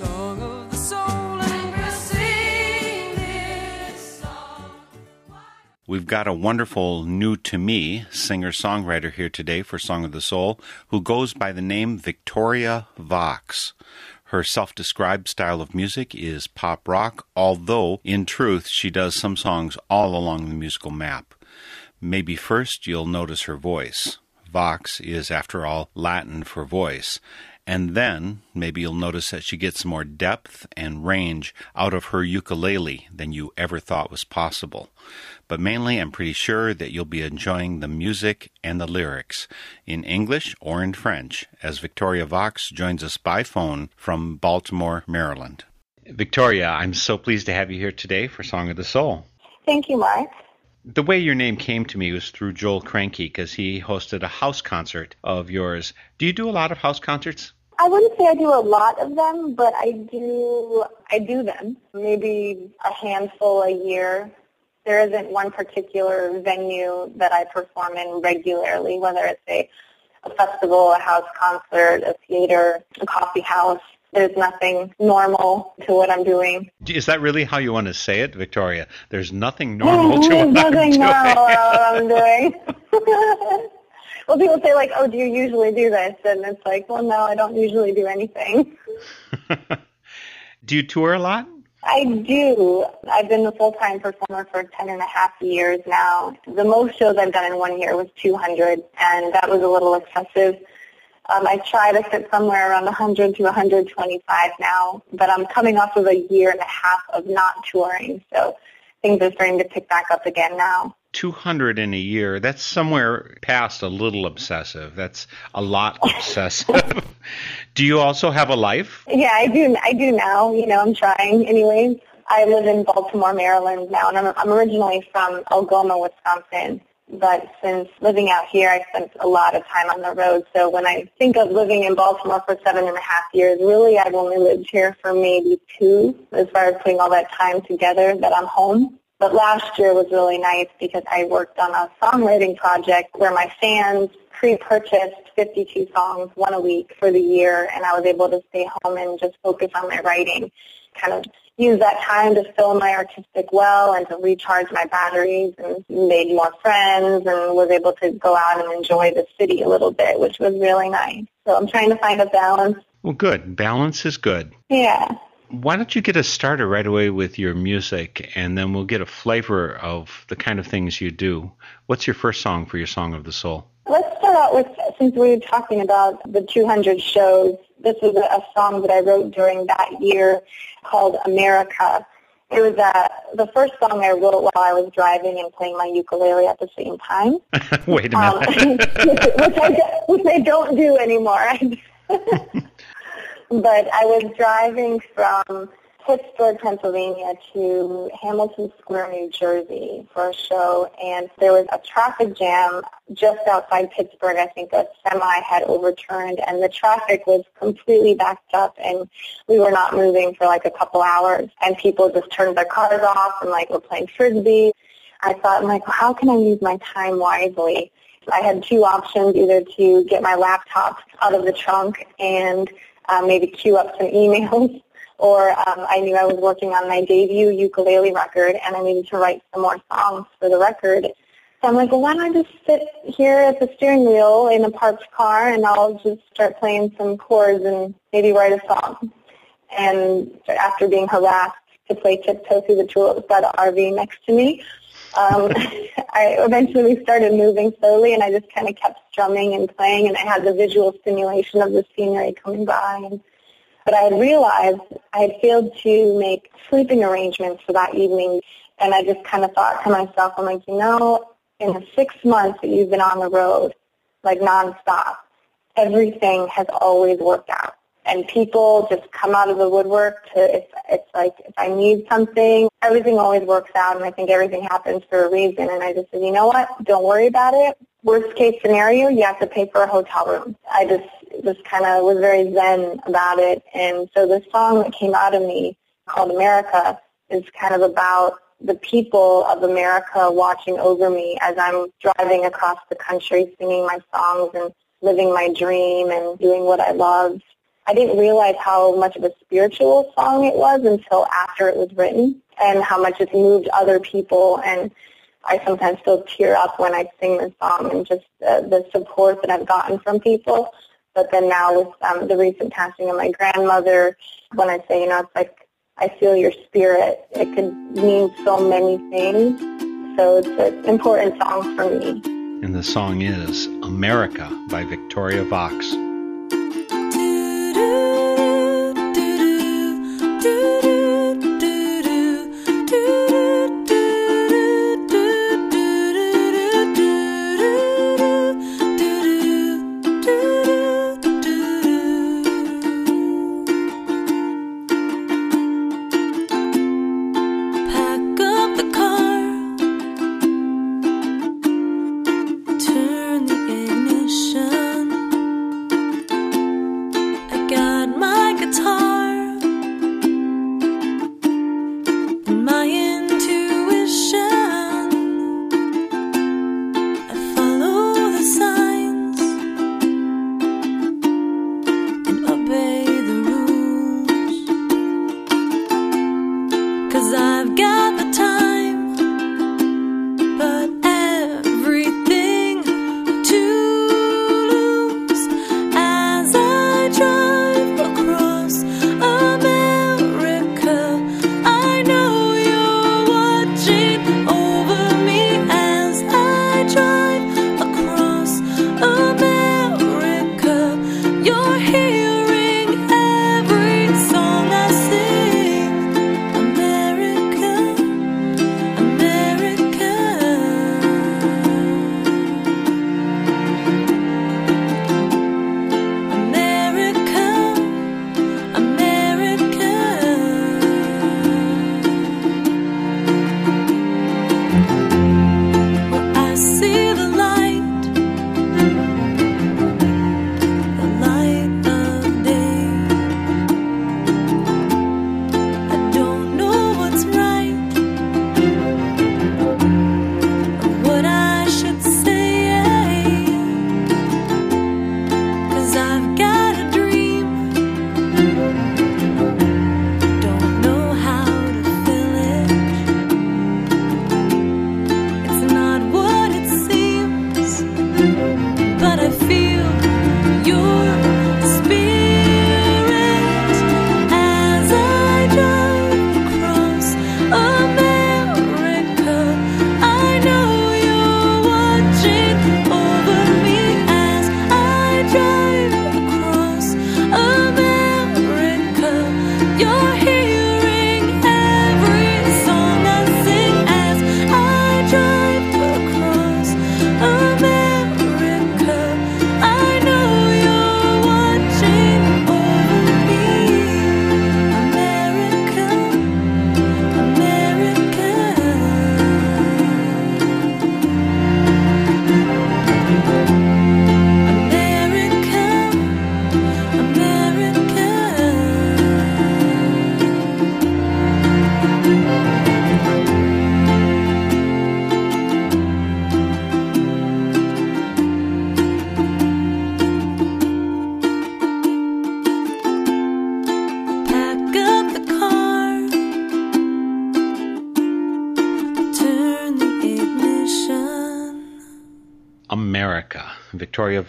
Song of the soul. We've got a wonderful new to me singer songwriter here today for Song of the Soul who goes by the name Victoria Vox. Her self described style of music is pop rock, although in truth she does some songs all along the musical map. Maybe first you'll notice her voice. Vox is, after all, Latin for voice. And then maybe you'll notice that she gets more depth and range out of her ukulele than you ever thought was possible. But mainly, I'm pretty sure that you'll be enjoying the music and the lyrics in English or in French as Victoria Vox joins us by phone from Baltimore, Maryland. Victoria, I'm so pleased to have you here today for Song of the Soul. Thank you, Mark. The way your name came to me was through Joel Cranky because he hosted a house concert of yours. Do you do a lot of house concerts? I wouldn't say I do a lot of them, but I do I do them. Maybe a handful a year. There isn't one particular venue that I perform in regularly, whether it's a, a festival, a house concert, a theater, a coffee house. There's nothing normal to what I'm doing. Is that really how you want to say it, Victoria? There's nothing normal to what I'm doing. normal what I'm doing. well, people say like, "Oh, do you usually do this?" And it's like, "Well, no, I don't usually do anything." do you tour a lot? I do. I've been a full-time performer for 10 and a half years now. The most shows I've done in one year was 200, and that was a little excessive. Um, I try to sit somewhere around 100 to 125 now, but I'm coming off of a year and a half of not touring, so things are starting to pick back up again now. 200 in a year, that's somewhere past a little obsessive. That's a lot obsessive. do you also have a life? Yeah, I do. I do now. You know, I'm trying. Anyways, I live in Baltimore, Maryland now, and I'm, I'm originally from Algoma, Wisconsin. But since living out here, I spent a lot of time on the road. So when I think of living in Baltimore for seven and a half years, really I've only lived here for maybe two, as far as putting all that time together that I'm home. But last year was really nice because I worked on a songwriting project where my fans pre-purchased 52 songs, one a week for the year, and I was able to stay home and just focus on my writing, kind of use that time to fill my artistic well and to recharge my batteries and made more friends and was able to go out and enjoy the city a little bit, which was really nice. So I'm trying to find a balance. Well, good. Balance is good. Yeah. Why don't you get us started right away with your music, and then we'll get a flavor of the kind of things you do. What's your first song for your Song of the Soul? Let's start out with, since we were talking about the 200 shows, this was a, a song that I wrote during that year called America. It was uh, the first song I wrote while I was driving and playing my ukulele at the same time. Wait a Um, minute. which, I, which I don't do anymore. but I was driving from Pittsburgh, Pennsylvania to Hamilton Square, New Jersey for a show, and there was a traffic jam just outside Pittsburgh. I think a semi had overturned, and the traffic was completely backed up, and we were not moving for like a couple hours, and people just turned their cars off and like were playing frisbee. I thought, like, how can I use my time wisely? I had two options, either to get my laptop out of the trunk and uh, maybe queue up some emails, or um, I knew I was working on my debut ukulele record and I needed to write some more songs for the record. So I'm like, well, why don't I just sit here at the steering wheel in a parked car and I'll just start playing some chords and maybe write a song. And after being harassed to play tiptoe through the tulips by the RV next to me, um, I eventually started moving slowly and I just kind of kept strumming and playing and I had the visual stimulation of the scenery coming by. And, but I had realized I had failed to make sleeping arrangements for that evening and I just kind of thought to myself, I'm like, you know, in the six months that you've been on the road, like nonstop, everything has always worked out. And people just come out of the woodwork to, it's, it's like, if I need something, everything always works out and I think everything happens for a reason. And I just said, you know what? Don't worry about it. Worst case scenario, you have to pay for a hotel room. I just, just kind of was very zen about it. And so the song that came out of me called America is kind of about the people of America watching over me as I'm driving across the country singing my songs and living my dream and doing what I love. I didn't realize how much of a spiritual song it was until after it was written and how much it's moved other people and I sometimes still tear up when I sing this song and just uh, the support that I've gotten from people. But then now with um, the recent passing of my grandmother, when I say, you know, it's like I feel your spirit. It could mean so many things. So it's an important song for me. And the song is America by Victoria Vox.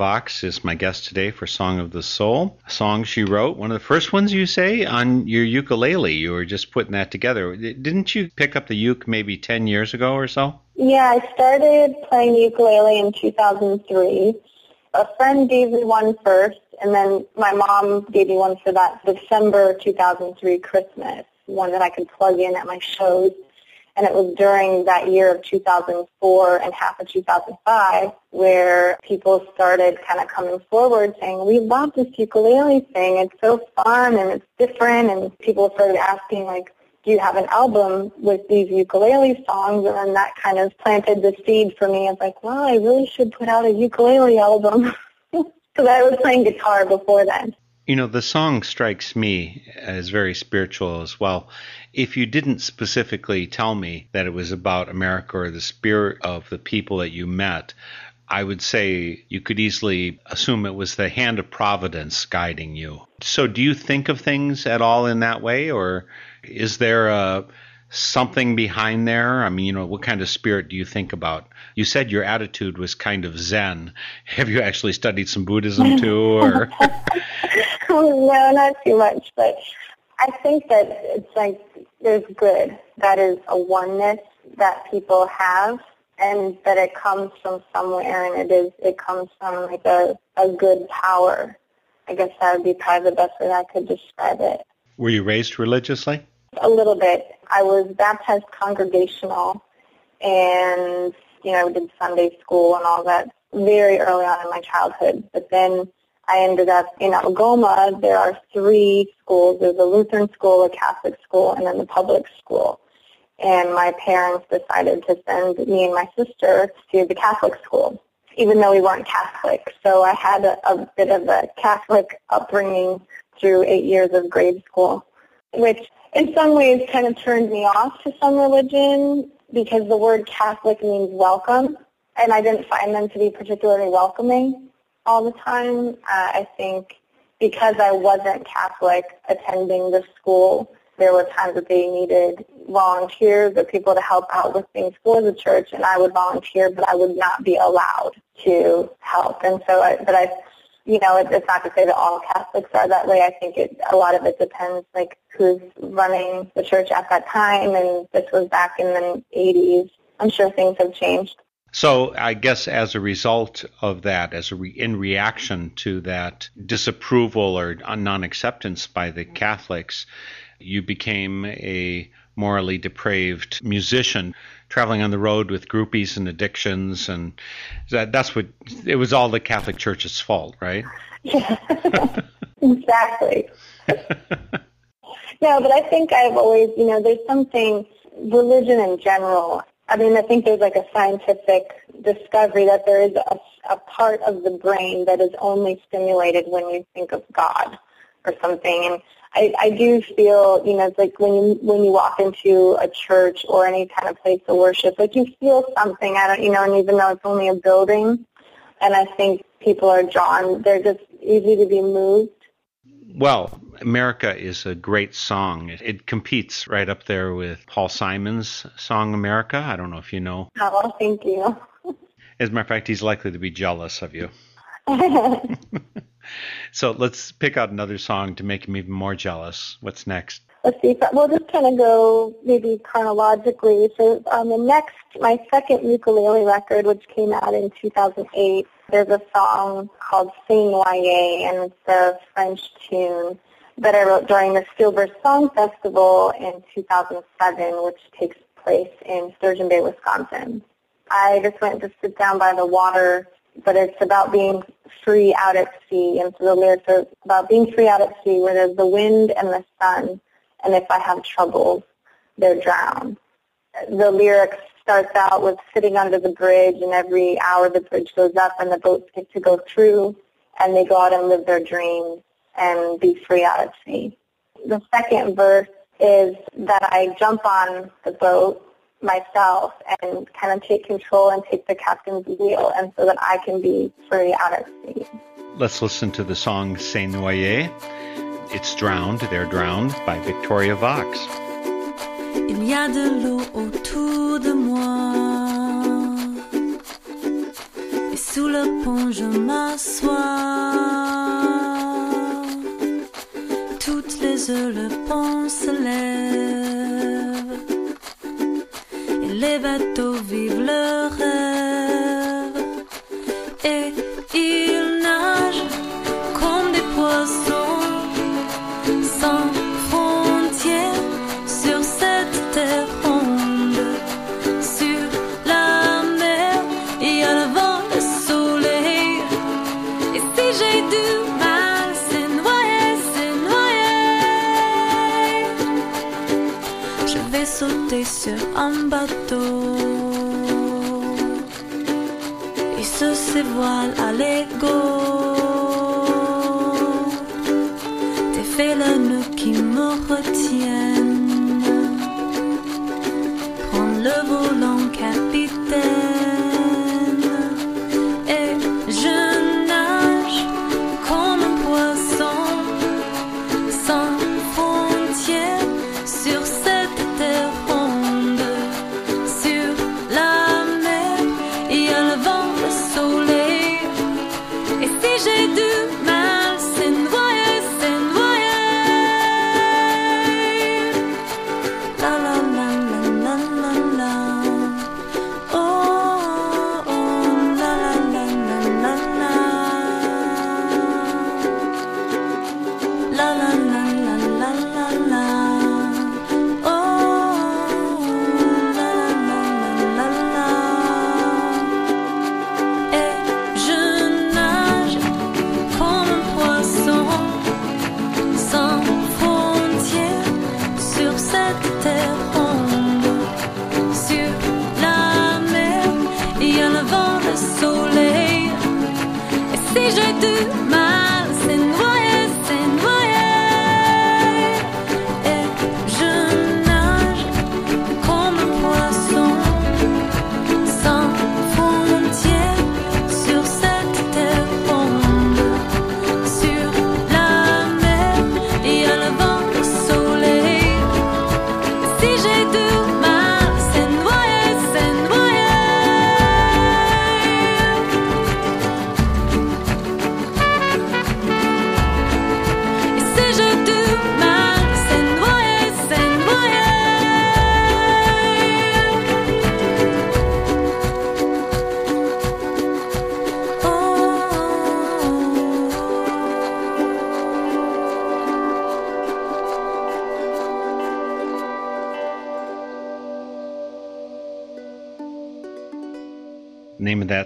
Vox is my guest today for Song of the Soul, a song she wrote. One of the first ones you say on your ukulele. You were just putting that together. Didn't you pick up the uke maybe 10 years ago or so? Yeah, I started playing ukulele in 2003. A friend gave me one first, and then my mom gave me one for that December 2003 Christmas, one that I could plug in at my shows and it was during that year of 2004 and half of 2005 where people started kind of coming forward saying, we love this ukulele thing. It's so fun and it's different. And people started asking, like, do you have an album with these ukulele songs? And then that kind of planted the seed for me. I was like, well, I really should put out a ukulele album because I was playing guitar before then. You know, the song strikes me as very spiritual as well. If you didn't specifically tell me that it was about America or the spirit of the people that you met, I would say you could easily assume it was the hand of providence guiding you. So, do you think of things at all in that way, or is there a something behind there? I mean, you know, what kind of spirit do you think about? You said your attitude was kind of Zen. Have you actually studied some Buddhism too, or? no, not too much, but I think that it's like there's good. That is a oneness that people have and that it comes from somewhere and it is it comes from like a, a good power. I guess that would be probably the best way I could describe it. Were you raised religiously? A little bit. I was baptized congregational and, you know, I did Sunday school and all that very early on in my childhood. But then I ended up in Algoma. There are three schools. There's a Lutheran school, a Catholic school, and then the public school. And my parents decided to send me and my sister to the Catholic school, even though we weren't Catholic. So I had a, a bit of a Catholic upbringing through eight years of grade school, which in some ways kind of turned me off to some religion because the word Catholic means welcome, and I didn't find them to be particularly welcoming all the time. Uh, I think because I wasn't Catholic attending the school, there were times that they needed volunteers or people to help out with things for the church, and I would volunteer, but I would not be allowed to help. And so, I, but I, you know, it, it's not to say that all Catholics are that way. I think it, a lot of it depends, like who's running the church at that time, and this was back in the 80s. I'm sure things have changed. So I guess as a result of that, as a re- in reaction to that disapproval or non-acceptance by the Catholics, you became a morally depraved musician traveling on the road with groupies and addictions and that, that's what it was all the catholic church's fault right yeah exactly no but i think i've always you know there's something religion in general I mean, I think there's like a scientific discovery that there is a, a part of the brain that is only stimulated when you think of God or something. And I, I do feel, you know, it's like when you when you walk into a church or any kind of place of worship, like you feel something. I don't, you know, and even though it's only a building, and I think people are drawn, they're just easy to be moved. Well, America is a great song. It, it, competes right up there with Paul Simon's song America. I don't know if you know. Oh, thank you. As a matter of fact, he's likely to be jealous of you. so let's pick out another song to make him even more jealous. What's next? Let's see. We'll just kind of go maybe chronologically. So um, the next, my second ukulele record, which came out in 2008, there's a song called C'est Noyer, and it's a French tune that I wrote during the Steel Bridge Song Festival in 2007, which takes place in Sturgeon Bay, Wisconsin. I just went to sit down by the water, but it's about being free out at sea, and so the lyrics are about being free out at sea where there's the wind and the sun, and if I have troubles, they're drowned. The lyrics starts out with sitting under the bridge, and every hour the bridge goes up and the boats get to go through, and they go out and live their dreams and be free out at sea. The second verse is that I jump on the boat myself and kind of take control and take the captain's wheel and so that I can be free out at sea. Let's listen to the song C'est Noyer. It's Drowned, They're Drowned by Victoria Vox. Il y a de l'eau autour de moi. Et sous le pont, je m'assois. Toutes les heures, le pont se lève. Les bateaux vivent leur rêve. Et sauter sur un bateau. Et ce ses voiles à l'ego. Le nœud qui me retiennent. Prends le volant,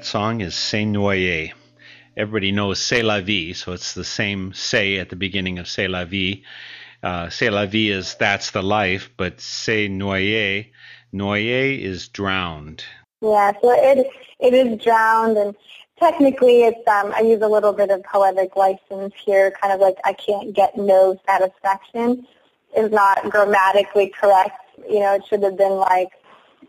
song is C'est Noyer. Everybody knows C'est la vie, so it's the same say at the beginning of C'est la vie. Uh, C'est la vie is that's the life, but C'est Noyer, Noyer is drowned. Yeah, so it it is drowned, and technically, it's um, I use a little bit of poetic license here, kind of like I can't get no satisfaction is not grammatically correct. You know, it should have been like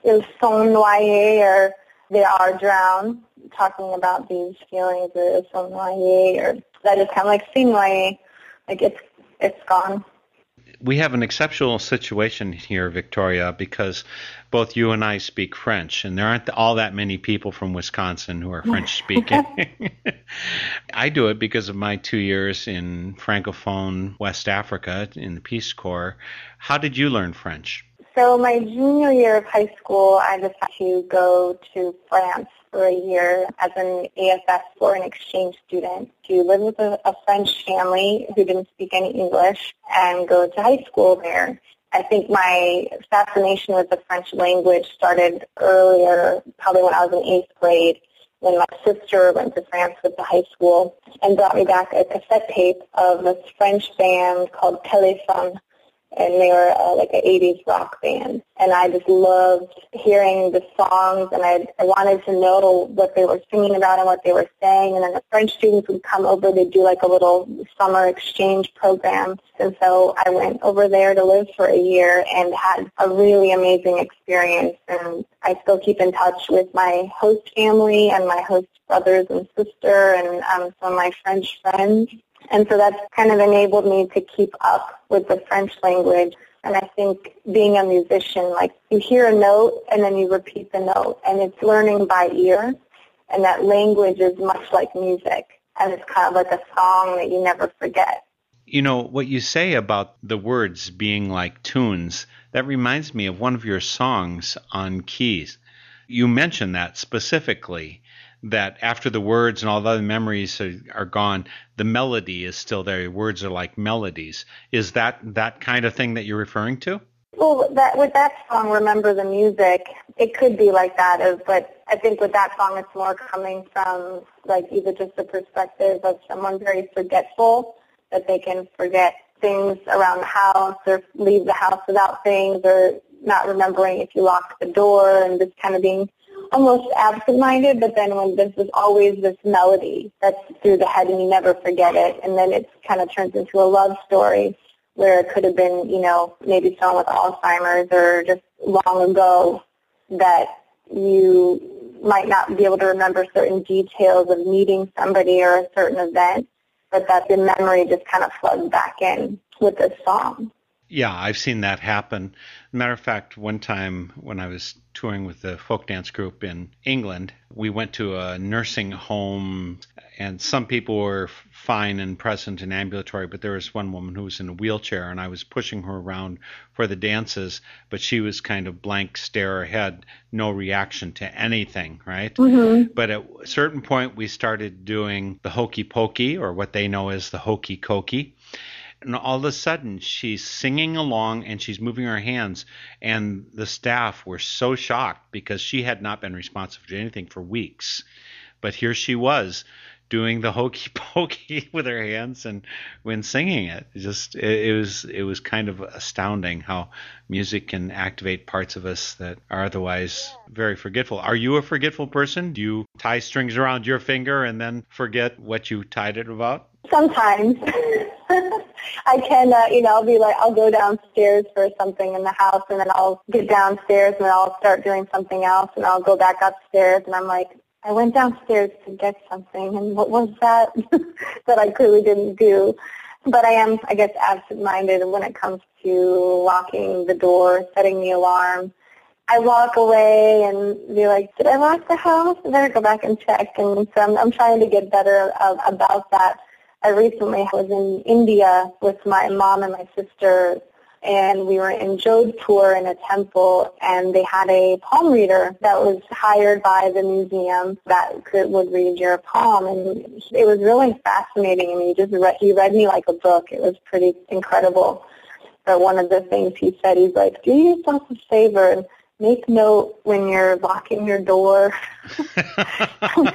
ils sont noyés or they are drowned, talking about these feelings or sont noyés or that is kind of like c'est noyé, like it's it's gone. We have an exceptional situation here, Victoria, because both you and I speak French, and there aren't all that many people from Wisconsin who are French speaking. I do it because of my two years in Francophone West Africa in the Peace Corps. How did you learn French? So my junior year of high school, I decided to go to France for a year as an AFS foreign exchange student to live with a, a French family who didn't speak any English and go to high school there. I think my fascination with the French language started earlier, probably when I was in eighth grade, when my sister went to France with the high school and brought me back a cassette tape of this French band called Téléphone and they were uh, like an 80s rock band. And I just loved hearing the songs, and I, I wanted to know what they were singing about and what they were saying. And then the French students would come over, they'd do like a little summer exchange program. And so I went over there to live for a year and had a really amazing experience. And I still keep in touch with my host family and my host brothers and sister and um, some of my French friends. And so that's kind of enabled me to keep up with the French language. And I think being a musician, like you hear a note and then you repeat the note and it's learning by ear. and that language is much like music, and it's kind of like a song that you never forget. You know, what you say about the words being like tunes, that reminds me of one of your songs on keys. You mentioned that specifically, that after the words and all the other memories are, are gone, the melody is still there. Words are like melodies. Is that that kind of thing that you're referring to? Well, that with that song, "Remember the Music," it could be like that, but I think with that song, it's more coming from like either just the perspective of someone very forgetful that they can forget things around the house or leave the house without things or not remembering if you locked the door and just kind of being almost absent-minded, but then when there's always this melody that's through the head and you never forget it, and then it kind of turns into a love story where it could have been, you know, maybe someone with Alzheimer's or just long ago that you might not be able to remember certain details of meeting somebody or a certain event, but that the memory just kind of floods back in with this song. Yeah, I've seen that happen. Matter of fact, one time when I was touring with the folk dance group in England, we went to a nursing home, and some people were fine and present and ambulatory, but there was one woman who was in a wheelchair, and I was pushing her around for the dances, but she was kind of blank stare ahead, no reaction to anything, right? Mm-hmm. But at a certain point, we started doing the hokey pokey, or what they know as the hokey cokey and all of a sudden she's singing along and she's moving her hands and the staff were so shocked because she had not been responsive to anything for weeks but here she was doing the hokey pokey with her hands and when singing it, just it, it, was it was kind of astounding how music can activate parts of us that are otherwise very forgetful. Are you a forgetful person? Do you tie strings around your finger and then forget what you tied it about? Sometimes. I can, uh, you know, I'll be like, I'll go downstairs for something in the house, and then I'll get downstairs, and then I'll start doing something else, and I'll go back upstairs, and I'm like, I went downstairs to get something, and what was that that I clearly didn't do? But I am, I guess, absent-minded when it comes to locking the door, setting the alarm. I walk away and be like, did I lock the house? I better go back and check. And so I'm, I'm trying to get better about that. I recently was in India with my mom and my sister, and we were in Jodhpur in a temple, and they had a palm reader that was hired by the museum that could, would read your palm, and it was really fascinating. I mean, he just read, he read me like a book. It was pretty incredible. But one of the things he said, he's like, do yourself a favor and make note when you're locking your door.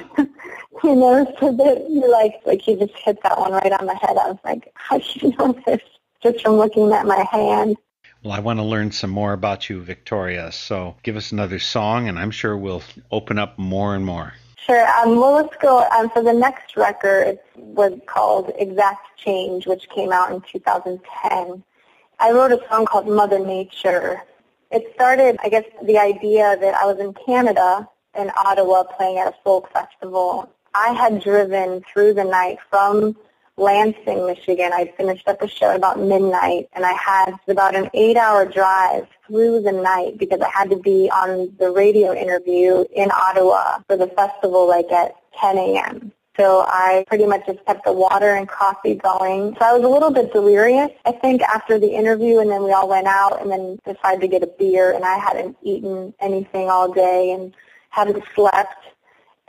you know, so that you like, like you just hit that one right on the head. I was like, how do you know this? Just from looking at my hand. Well, I want to learn some more about you, Victoria. So give us another song, and I'm sure we'll open up more and more. Sure. Um, well, let's go. Um, so the next record it was called Exact Change, which came out in 2010. I wrote a song called Mother Nature. It started, I guess, the idea that I was in Canada, in Ottawa, playing at a folk festival, I had driven through the night from Lansing, Michigan. I finished up a show about midnight, and I had about an eight-hour drive through the night because I had to be on the radio interview in Ottawa for the festival like at 10 a.m. So I pretty much just kept the water and coffee going. So I was a little bit delirious, I think, after the interview, and then we all went out and then decided to get a beer, and I hadn't eaten anything all day and hadn't slept.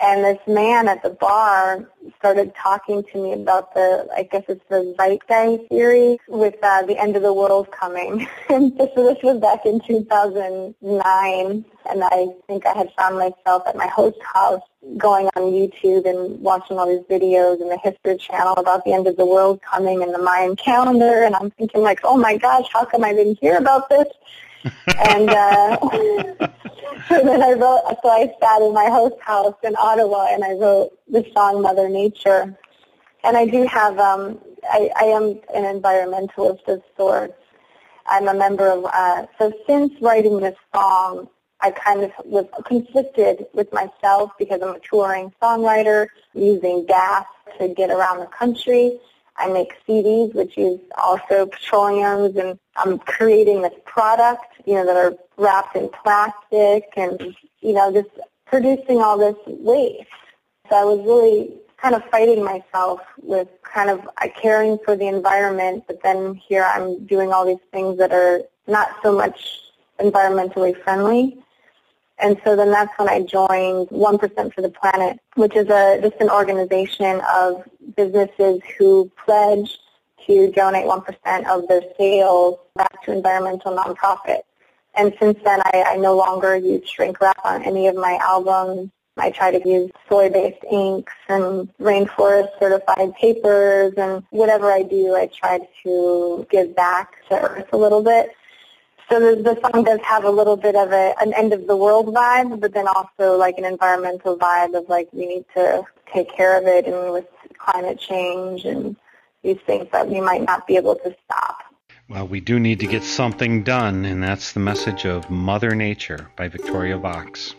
And this man at the bar started talking to me about the, I guess it's the Zeitgeist theory with uh, the end of the world coming. and this, this was back in 2009, and I think I had found myself at my host house going on YouTube and watching all these videos in the History Channel about the end of the world coming and the Mayan calendar, and I'm thinking like, oh my gosh, how come I didn't hear about this? And uh, so then I wrote. So I sat in my host house in Ottawa, and I wrote the song "Mother Nature." And I do have. Um, I, I am an environmentalist of sorts. I'm a member of. Uh, so since writing this song, I kind of was conflicted with myself because I'm a touring songwriter using gas to get around the country. I make CDs, which use also petroleums, and I'm creating this product, you know, that are wrapped in plastic and, you know, just producing all this waste. So I was really kind of fighting myself with kind of caring for the environment, but then here I'm doing all these things that are not so much environmentally friendly. And so then that's when I joined 1% for the Planet, which is a just an organization of businesses who pledge to donate 1% of their sales back to environmental nonprofits. And since then, I, I no longer use shrink wrap on any of my albums. I try to use soy-based inks and rainforest certified papers and whatever I do, I try to give back to Earth a little bit. So the, the song does have a little bit of a, an end of the world vibe, but then also like an environmental vibe of like we need to take care of it and with climate change and these things that we might not be able to stop. Well, we do need to get something done, and that's the message of Mother Nature by Victoria Vox.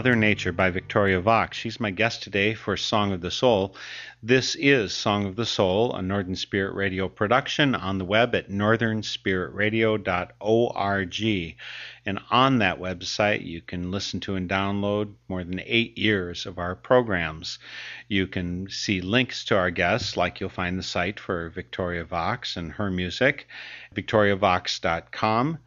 Mother Nature by Victoria Vox. She's my guest today for Song of the Soul. This is Song of the Soul, a Northern Spirit Radio production on the web at northernspiritradio.org. And on that website, you can listen to and download more than eight years of our programs. You can see links to our guests, like you'll find the site for Victoria Vox and her music, victoriavox.com.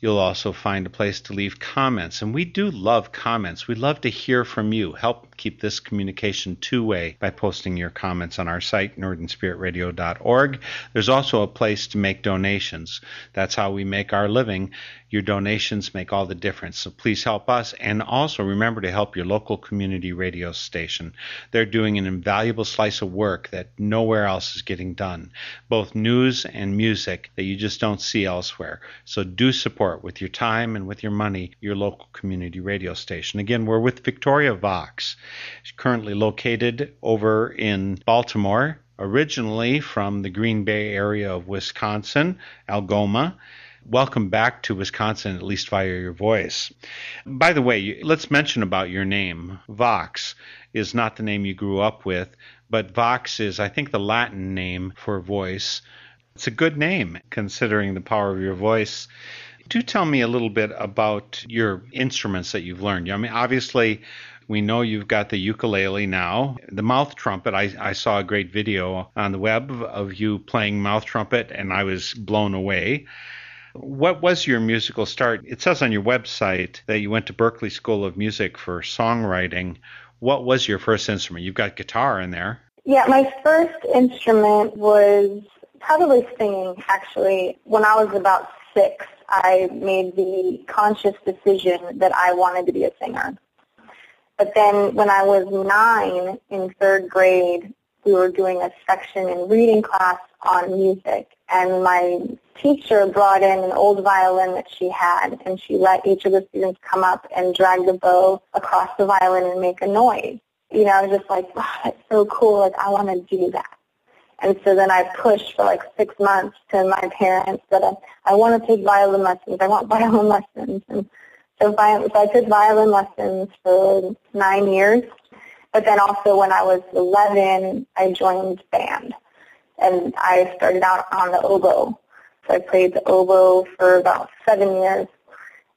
You'll also find a place to leave comments. And we do love comments. We love to hear from you. Help keep this communication two way by posting your comments on our site, northernspiritradio.org. There's also a place to make donations. That's how we make our living. Your donations make all the difference. So please help us and also remember to help your local community radio station. They're doing an invaluable slice of work that nowhere else is getting done, both news and music that you just don't see elsewhere. So do support with your time and with your money your local community radio station. Again, we're with Victoria Vox. She's currently located over in Baltimore, originally from the Green Bay area of Wisconsin, Algoma welcome back to Wisconsin, at least via your voice. By the way, let's mention about your name. Vox is not the name you grew up with, but Vox is, I think, the Latin name for voice. It's a good name considering the power of your voice. Do tell me a little bit about your instruments that you've learned. I mean, obviously, we know you've got the ukulele now. The mouth trumpet, I, I saw a great video on the web of you playing mouth trumpet, and I was blown away. What was your musical start? It says on your website that you went to Berklee School of Music for songwriting. What was your first instrument? You've got guitar in there. Yeah, my first instrument was probably singing, actually. When I was about six, I made the conscious decision that I wanted to be a singer. But then when I was nine in third grade, we were doing a section in reading class on music and my teacher brought in an old violin that she had and she let each of the students come up and drag the bow across the violin and make a noise. You know, I was just like, wow, that's so cool. Like, I want to do that. And so then I pushed for like six months to my parents that I, I want to take violin lessons. I want violin lessons. And so, so I took violin lessons for nine years. But then also when I was 11, I joined band and I started out on the oboe. So I played the oboe for about seven years.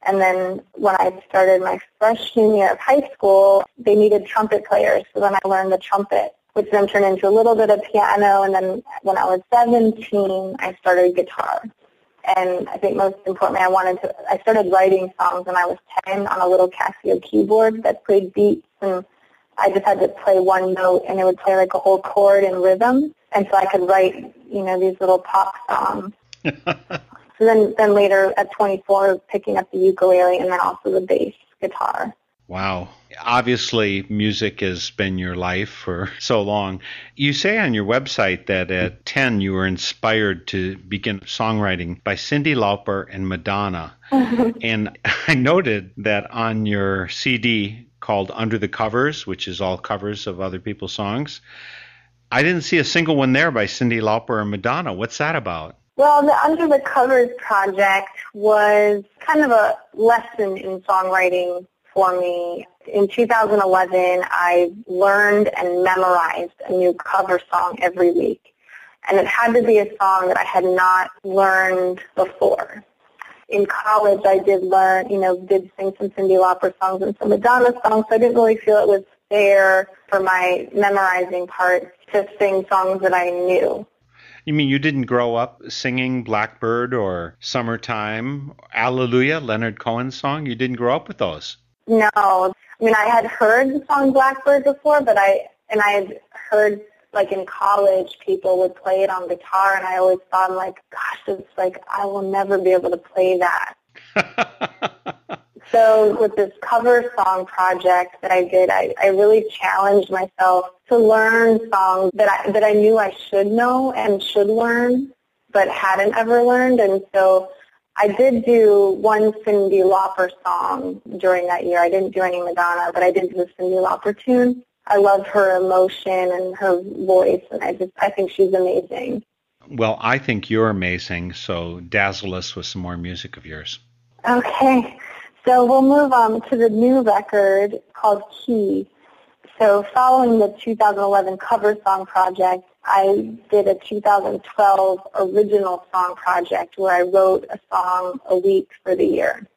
And then when I started my freshman year of high school, they needed trumpet players. So then I learned the trumpet, which then turned into a little bit of piano. And then when I was 17, I started guitar. And I think most importantly, I wanted to, I started writing songs when I was 10 on a little Casio keyboard that played beats. And I just had to play one note and it would play like a whole chord in rhythm and so I could write, you know, these little pop songs. so then, then later at 24, picking up the ukulele and then also the bass guitar. Wow. Obviously, music has been your life for so long. You say on your website that at 10 you were inspired to begin songwriting by Cyndi Lauper and Madonna. and I noted that on your CD called Under the Covers, which is all covers of other people's songs, I didn't see a single one there by Cyndi Lauper or Madonna. What's that about? Well, the Under the Covers project was kind of a lesson in songwriting for me. In 2011, I learned and memorized a new cover song every week. And it had to be a song that I had not learned before. In college, I did learn, you know, did sing some Cyndi Lauper songs and some Madonna songs, so I didn't really feel it was fair for my memorizing part to sing songs that I knew. You mean you didn't grow up singing Blackbird or Summertime, Alleluia, Leonard Cohen's song? You didn't grow up with those? No. I mean, I had heard the song Blackbird before, but I, and I had heard, like in college, people would play it on guitar, and I always thought, like, gosh, it's like, I will never be able to play that. So with this cover song project that I did, I, I really challenged myself to learn songs that I, that I knew I should know and should learn, but hadn't ever learned. And so I did do one Cyndi Lauper song during that year. I didn't do any Madonna, but I did do the Cyndi Lauper tune. I love her emotion and her voice, and I just I think she's amazing. Well, I think you're amazing. So dazzle us with some more music of yours. Okay. So we'll move on to the new record called Key. So following the 2011 cover song project, I did a 2012 original song project where I wrote a song a week for the year.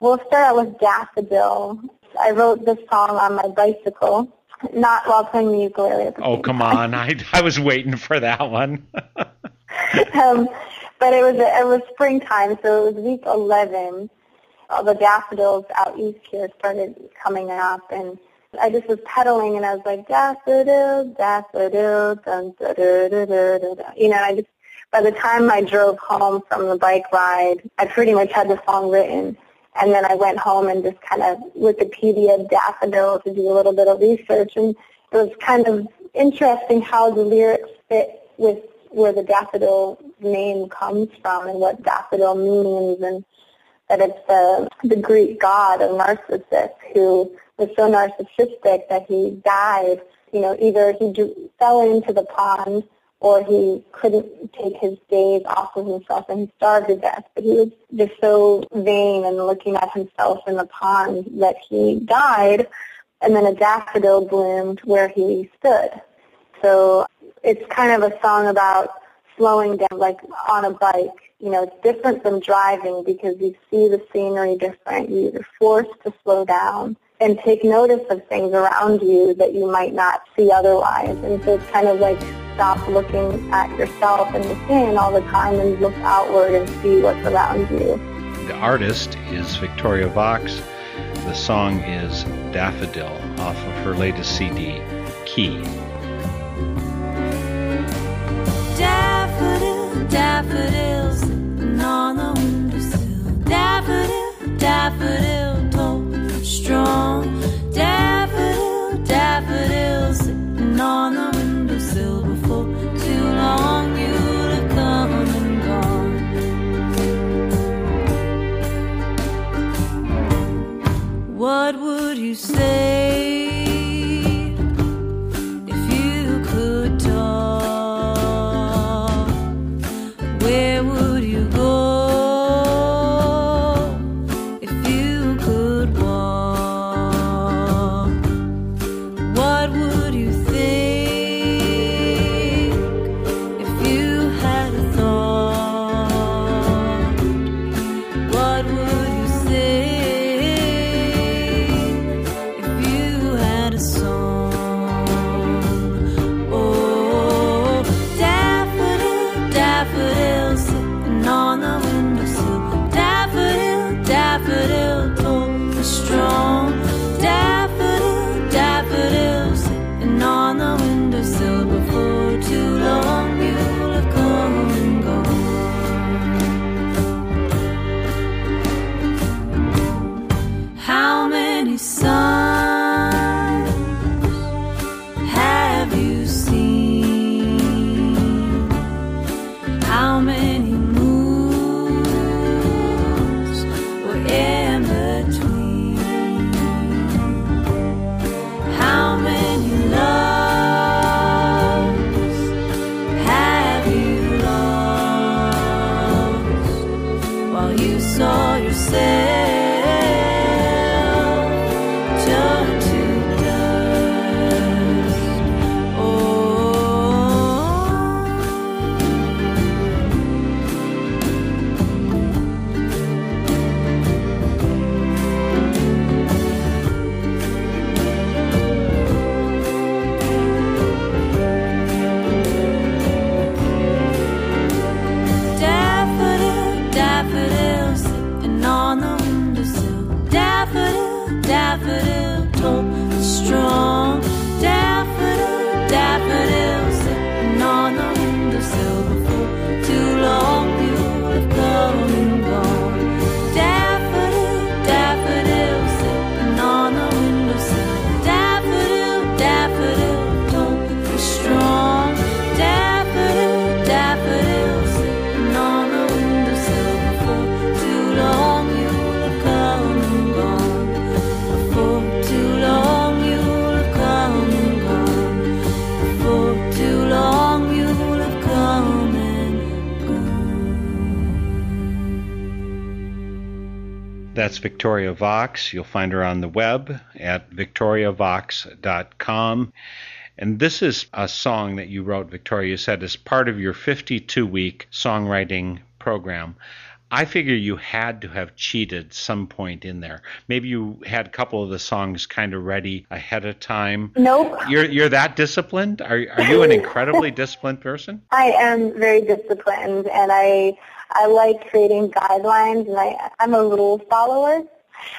We'll start out with Daffodil. I wrote this song on my bicycle, not while playing the ukulele. At the oh, come time. on! I I was waiting for that one. um, but it was it was springtime, so it was week 11 all the daffodils out east here started coming up and I just was pedaling and I was like, daffodil, daffodil, dun, da, da, da, da, da, da. You know, I just, by the time I drove home from the bike ride, I pretty much had the song written. And then I went home and just kind of Wikipedia daffodil to do a little bit of research. And it was kind of interesting how the lyrics fit with where the daffodil name comes from and what daffodil means and that it's the, the Greek god of Narcissus who was so narcissistic that he died. You know, either he drew, fell into the pond or he couldn't take his gaze off of himself and he starved to death. But he was just so vain and looking at himself in the pond that he died and then a daffodil bloomed where he stood. So it's kind of a song about slowing down, like on a bike. You know, it's different from driving because you see the scenery different. You're forced to slow down and take notice of things around you that you might not see otherwise. And so it's kind of like stop looking at yourself and within all the time and look outward and see what's around you. The artist is Victoria Vox. The song is Daffodil off of her latest CD, Key. Daffodil, daffodils on the windowsill. Saw Victoria Vox. You'll find her on the web at victoriavox.com. And this is a song that you wrote, Victoria, you said, as part of your 52 week songwriting program. I figure you had to have cheated some point in there. Maybe you had a couple of the songs kind of ready ahead of time. Nope. You're you're that disciplined? Are are you an incredibly disciplined person? I am very disciplined, and I I like creating guidelines, and I I'm a rule follower.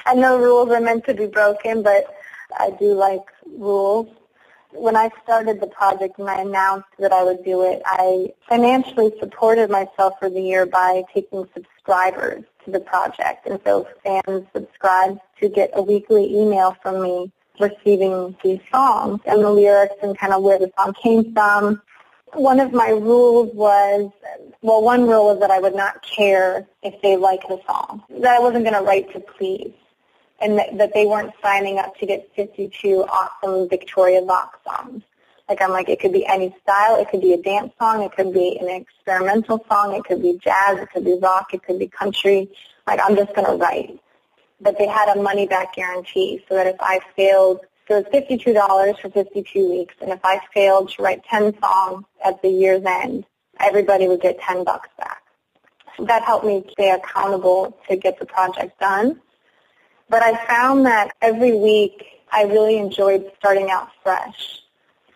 I know rules are meant to be broken, but I do like rules. When I started the project and I announced that I would do it, I financially supported myself for the year by taking subscribers to the project. And so fans subscribed to get a weekly email from me receiving these songs and the lyrics and kind of where the song came from. One of my rules was, well, one rule was that I would not care if they like the song, that I wasn't going to write to please, and that, that they weren't signing up to get 52 awesome Victoria Vox songs. Like I'm like, it could be any style. It could be a dance song. It could be an experimental song. It could be jazz. It could be rock. It could be country. Like I'm just going to write. But they had a money back guarantee so that if I failed, so it was $52 for 52 weeks. And if I failed to write 10 songs at the year's end, everybody would get 10 bucks back. That helped me stay accountable to get the project done. But I found that every week I really enjoyed starting out fresh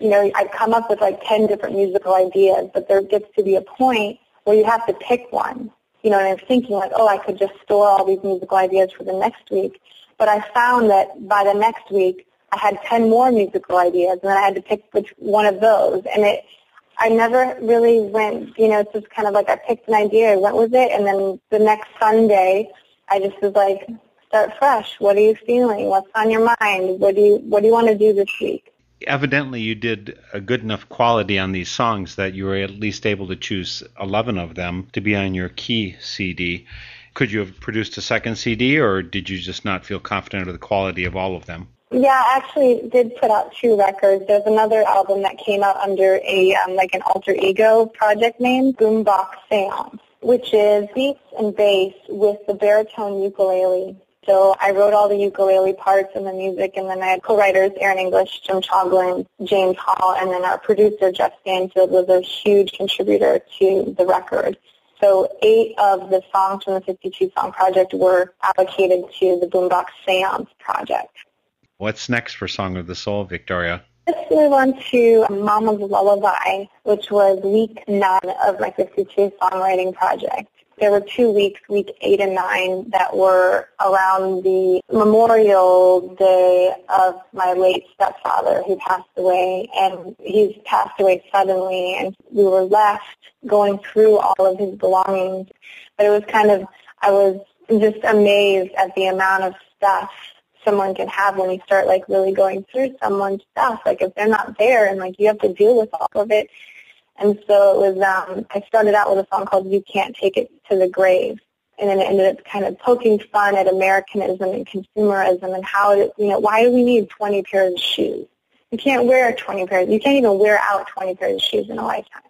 you know, I'd come up with like 10 different musical ideas, but there gets to be a point where you have to pick one. You know, and I'm thinking like, oh, I could just store all these musical ideas for the next week. But I found that by the next week, I had 10 more musical ideas, and then I had to pick which one of those. And it, I never really went, you know, it's just kind of like I picked an idea, I went with it, and then the next Sunday, I just was like, start fresh. What are you feeling? What's on your mind? What do you, what do you want to do this week? evidently you did a good enough quality on these songs that you were at least able to choose 11 of them to be on your key CD. Could you have produced a second CD, or did you just not feel confident of the quality of all of them? Yeah, I actually did put out two records. There's another album that came out under a um, like an alter ego project name, Boombox Seance, which is beats and bass with the baritone ukulele so I wrote all the ukulele parts and the music, and then I had co-writers Aaron English, Jim Choglin, James Hall, and then our producer Jeff Stanfield was a huge contributor to the record. So eight of the songs from the 52 Song Project were allocated to the Boombox Seance project. What's next for Song of the Soul, Victoria? Let's move on to Mama's Lullaby, which was week nine of my 52 songwriting project there were two weeks, week eight and nine, that were around the Memorial Day of my late stepfather who passed away. And he's passed away suddenly, and we were left going through all of his belongings. But it was kind of, I was just amazed at the amount of stuff someone can have when you start like really going through someone's stuff. Like if they're not there and like you have to deal with all of it, and so it was, um, I started out with a song called You Can't Take It to the Grave. And then it ended up kind of poking fun at Americanism and consumerism and how, it, you know, why do we need 20 pairs of shoes? You can't wear 20 pairs. You can't even wear out 20 pairs of shoes in a lifetime.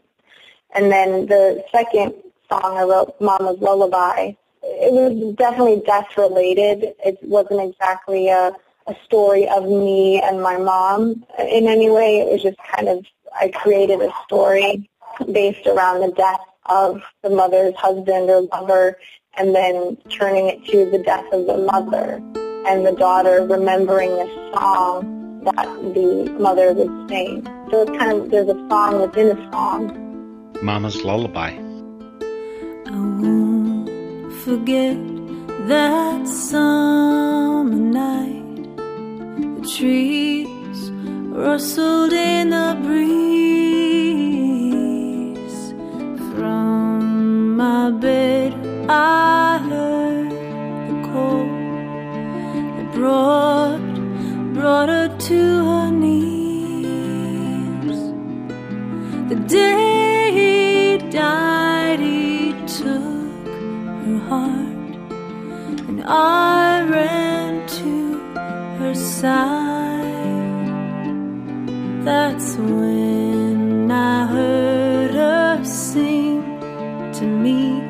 And then the second song I wrote, Mama's Lullaby, it was definitely death related. It wasn't exactly a, a story of me and my mom in any way. It was just kind of I created a story based around the death of the mother's husband or lover and then turning it to the death of the mother and the daughter remembering the song that the mother would sing. So it's kind of, there's a song within a song. Mama's Lullaby. I won't forget that summer night. The trees rustled in the breeze. From my bed, I heard the call that brought, brought her to her knees. The day he died, he took her heart, and I ran to her side. That's when I heard her sing to me,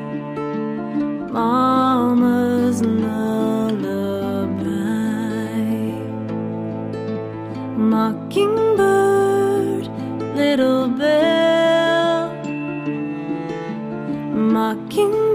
Mama's lullaby. Mockingbird, little bell, Mockingbird,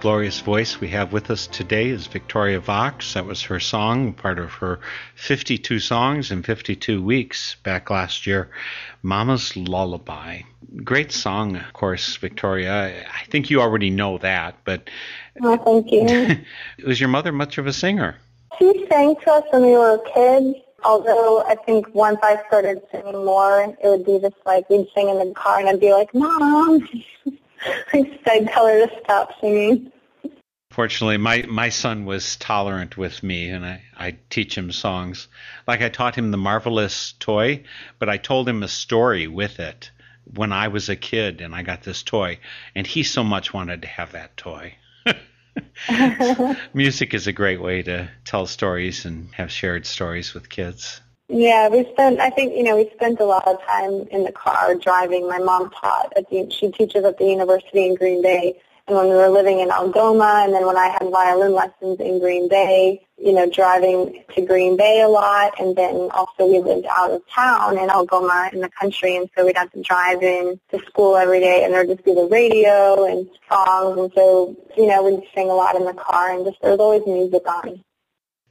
glorious voice we have with us today is Victoria Vox. That was her song, part of her 52 songs in 52 weeks back last year, Mama's Lullaby. Great song, of course, Victoria. I think you already know that, but. Oh, thank you. was your mother much of a singer? She sang to us when we were kids. Although I think once I started singing more, it would be just like we'd sing in the car and I'd be like, Mom. I'd tell her to stop singing. Fortunately, my, my son was tolerant with me, and I, I teach him songs. Like I taught him the Marvelous toy, but I told him a story with it when I was a kid, and I got this toy, and he so much wanted to have that toy. Music is a great way to tell stories and have shared stories with kids. Yeah, we spent. I think you know we spent a lot of time in the car driving. My mom taught at the. She teaches at the university in Green Bay, and when we were living in Algoma, and then when I had violin lessons in Green Bay, you know, driving to Green Bay a lot, and then also we lived out of town in Algoma in the country, and so we'd have to drive in to school every day, and there'd just be the radio and songs, and so you know we'd sing a lot in the car, and just there was always music on.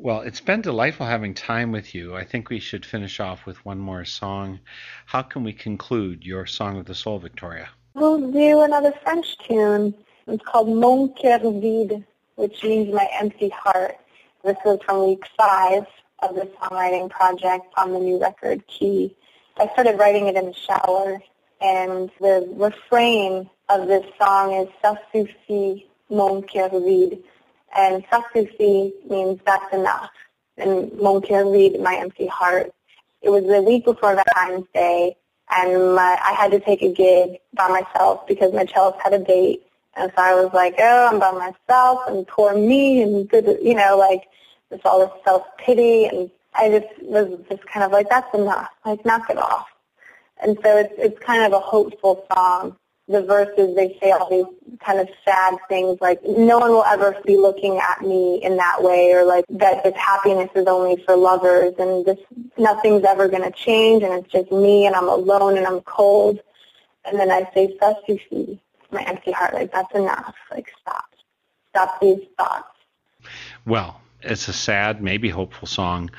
Well, it's been delightful having time with you. I think we should finish off with one more song. How can we conclude your Song of the Soul, Victoria? We'll do another French tune. It's called Mon cœur vide, which means my empty heart. This is from week five of the songwriting project on the new record, Key. I started writing it in the shower, and the refrain of this song is Ça suffit, mon cœur vide and Ça suffit means that's enough. And Mon read my empty heart. It was the week before Valentine's Day, and my, I had to take a gig by myself because my cellist had a date. And so I was like, oh, I'm by myself, and poor me, and you know, like, there's all this self-pity, and I just was just kind of like, that's enough. Like, knock it off. And so it's, it's kind of a hopeful song the verses, they say all these kind of sad things like, no one will ever be looking at me in that way or like that this happiness is only for lovers and this, nothing's ever going to change and it's just me and I'm alone and I'm cold. And then I say, ça suffit, my empty heart, like that's enough, like stop, stop these thoughts. Well, it's a sad, maybe hopeful song.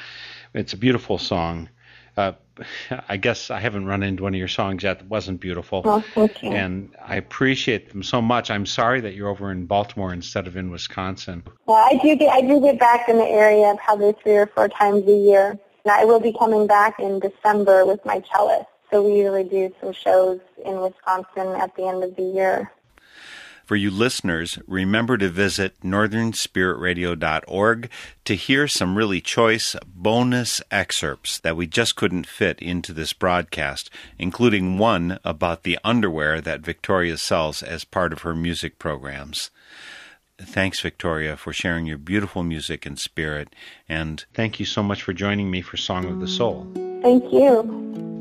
It's a beautiful song. Uh, I guess I haven't run into one of your songs yet that wasn't beautiful. Oh, you. And I appreciate them so much. I'm sorry that you're over in Baltimore instead of in Wisconsin. Well, I do get I do get back in the area probably three or four times a year. And I will be coming back in December with my cellist. So we usually do some shows in Wisconsin at the end of the year. For you listeners, remember to visit northernspiritradio.org to hear some really choice bonus excerpts that we just couldn't fit into this broadcast, including one about the underwear that Victoria sells as part of her music programs. Thanks, Victoria, for sharing your beautiful music and spirit. And thank you so much for joining me for Song of the Soul. Thank you.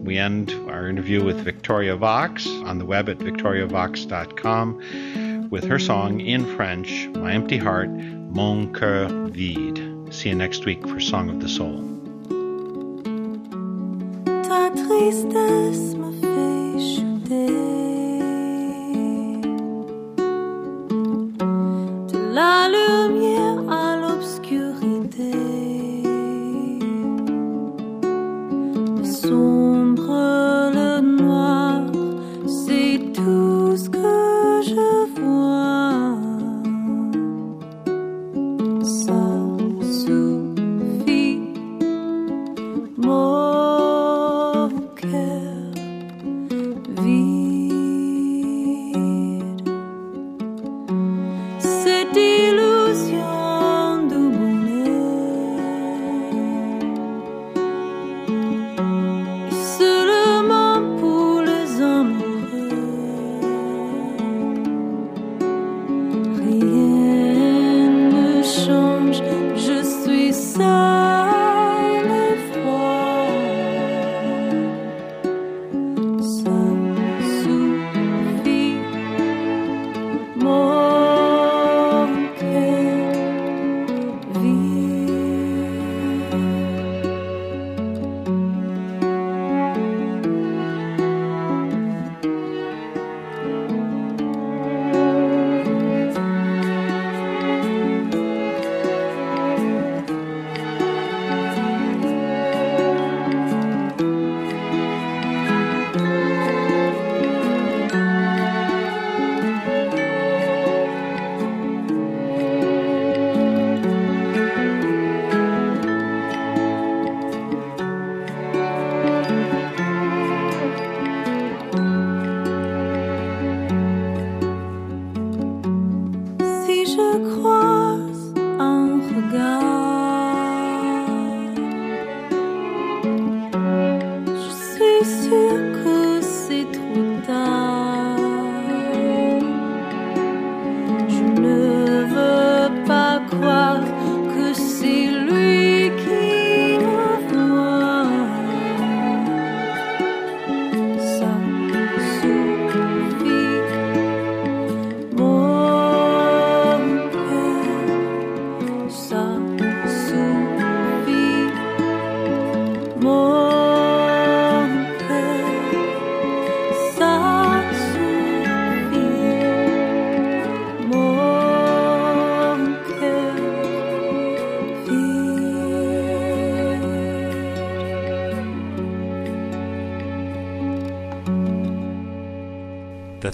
We end our interview with Victoria Vox on the web at victoriavox.com with her song in French, My Empty Heart, Mon Coeur Vide. See you next week for Song of the Soul. Ta tristesse fait chuter de la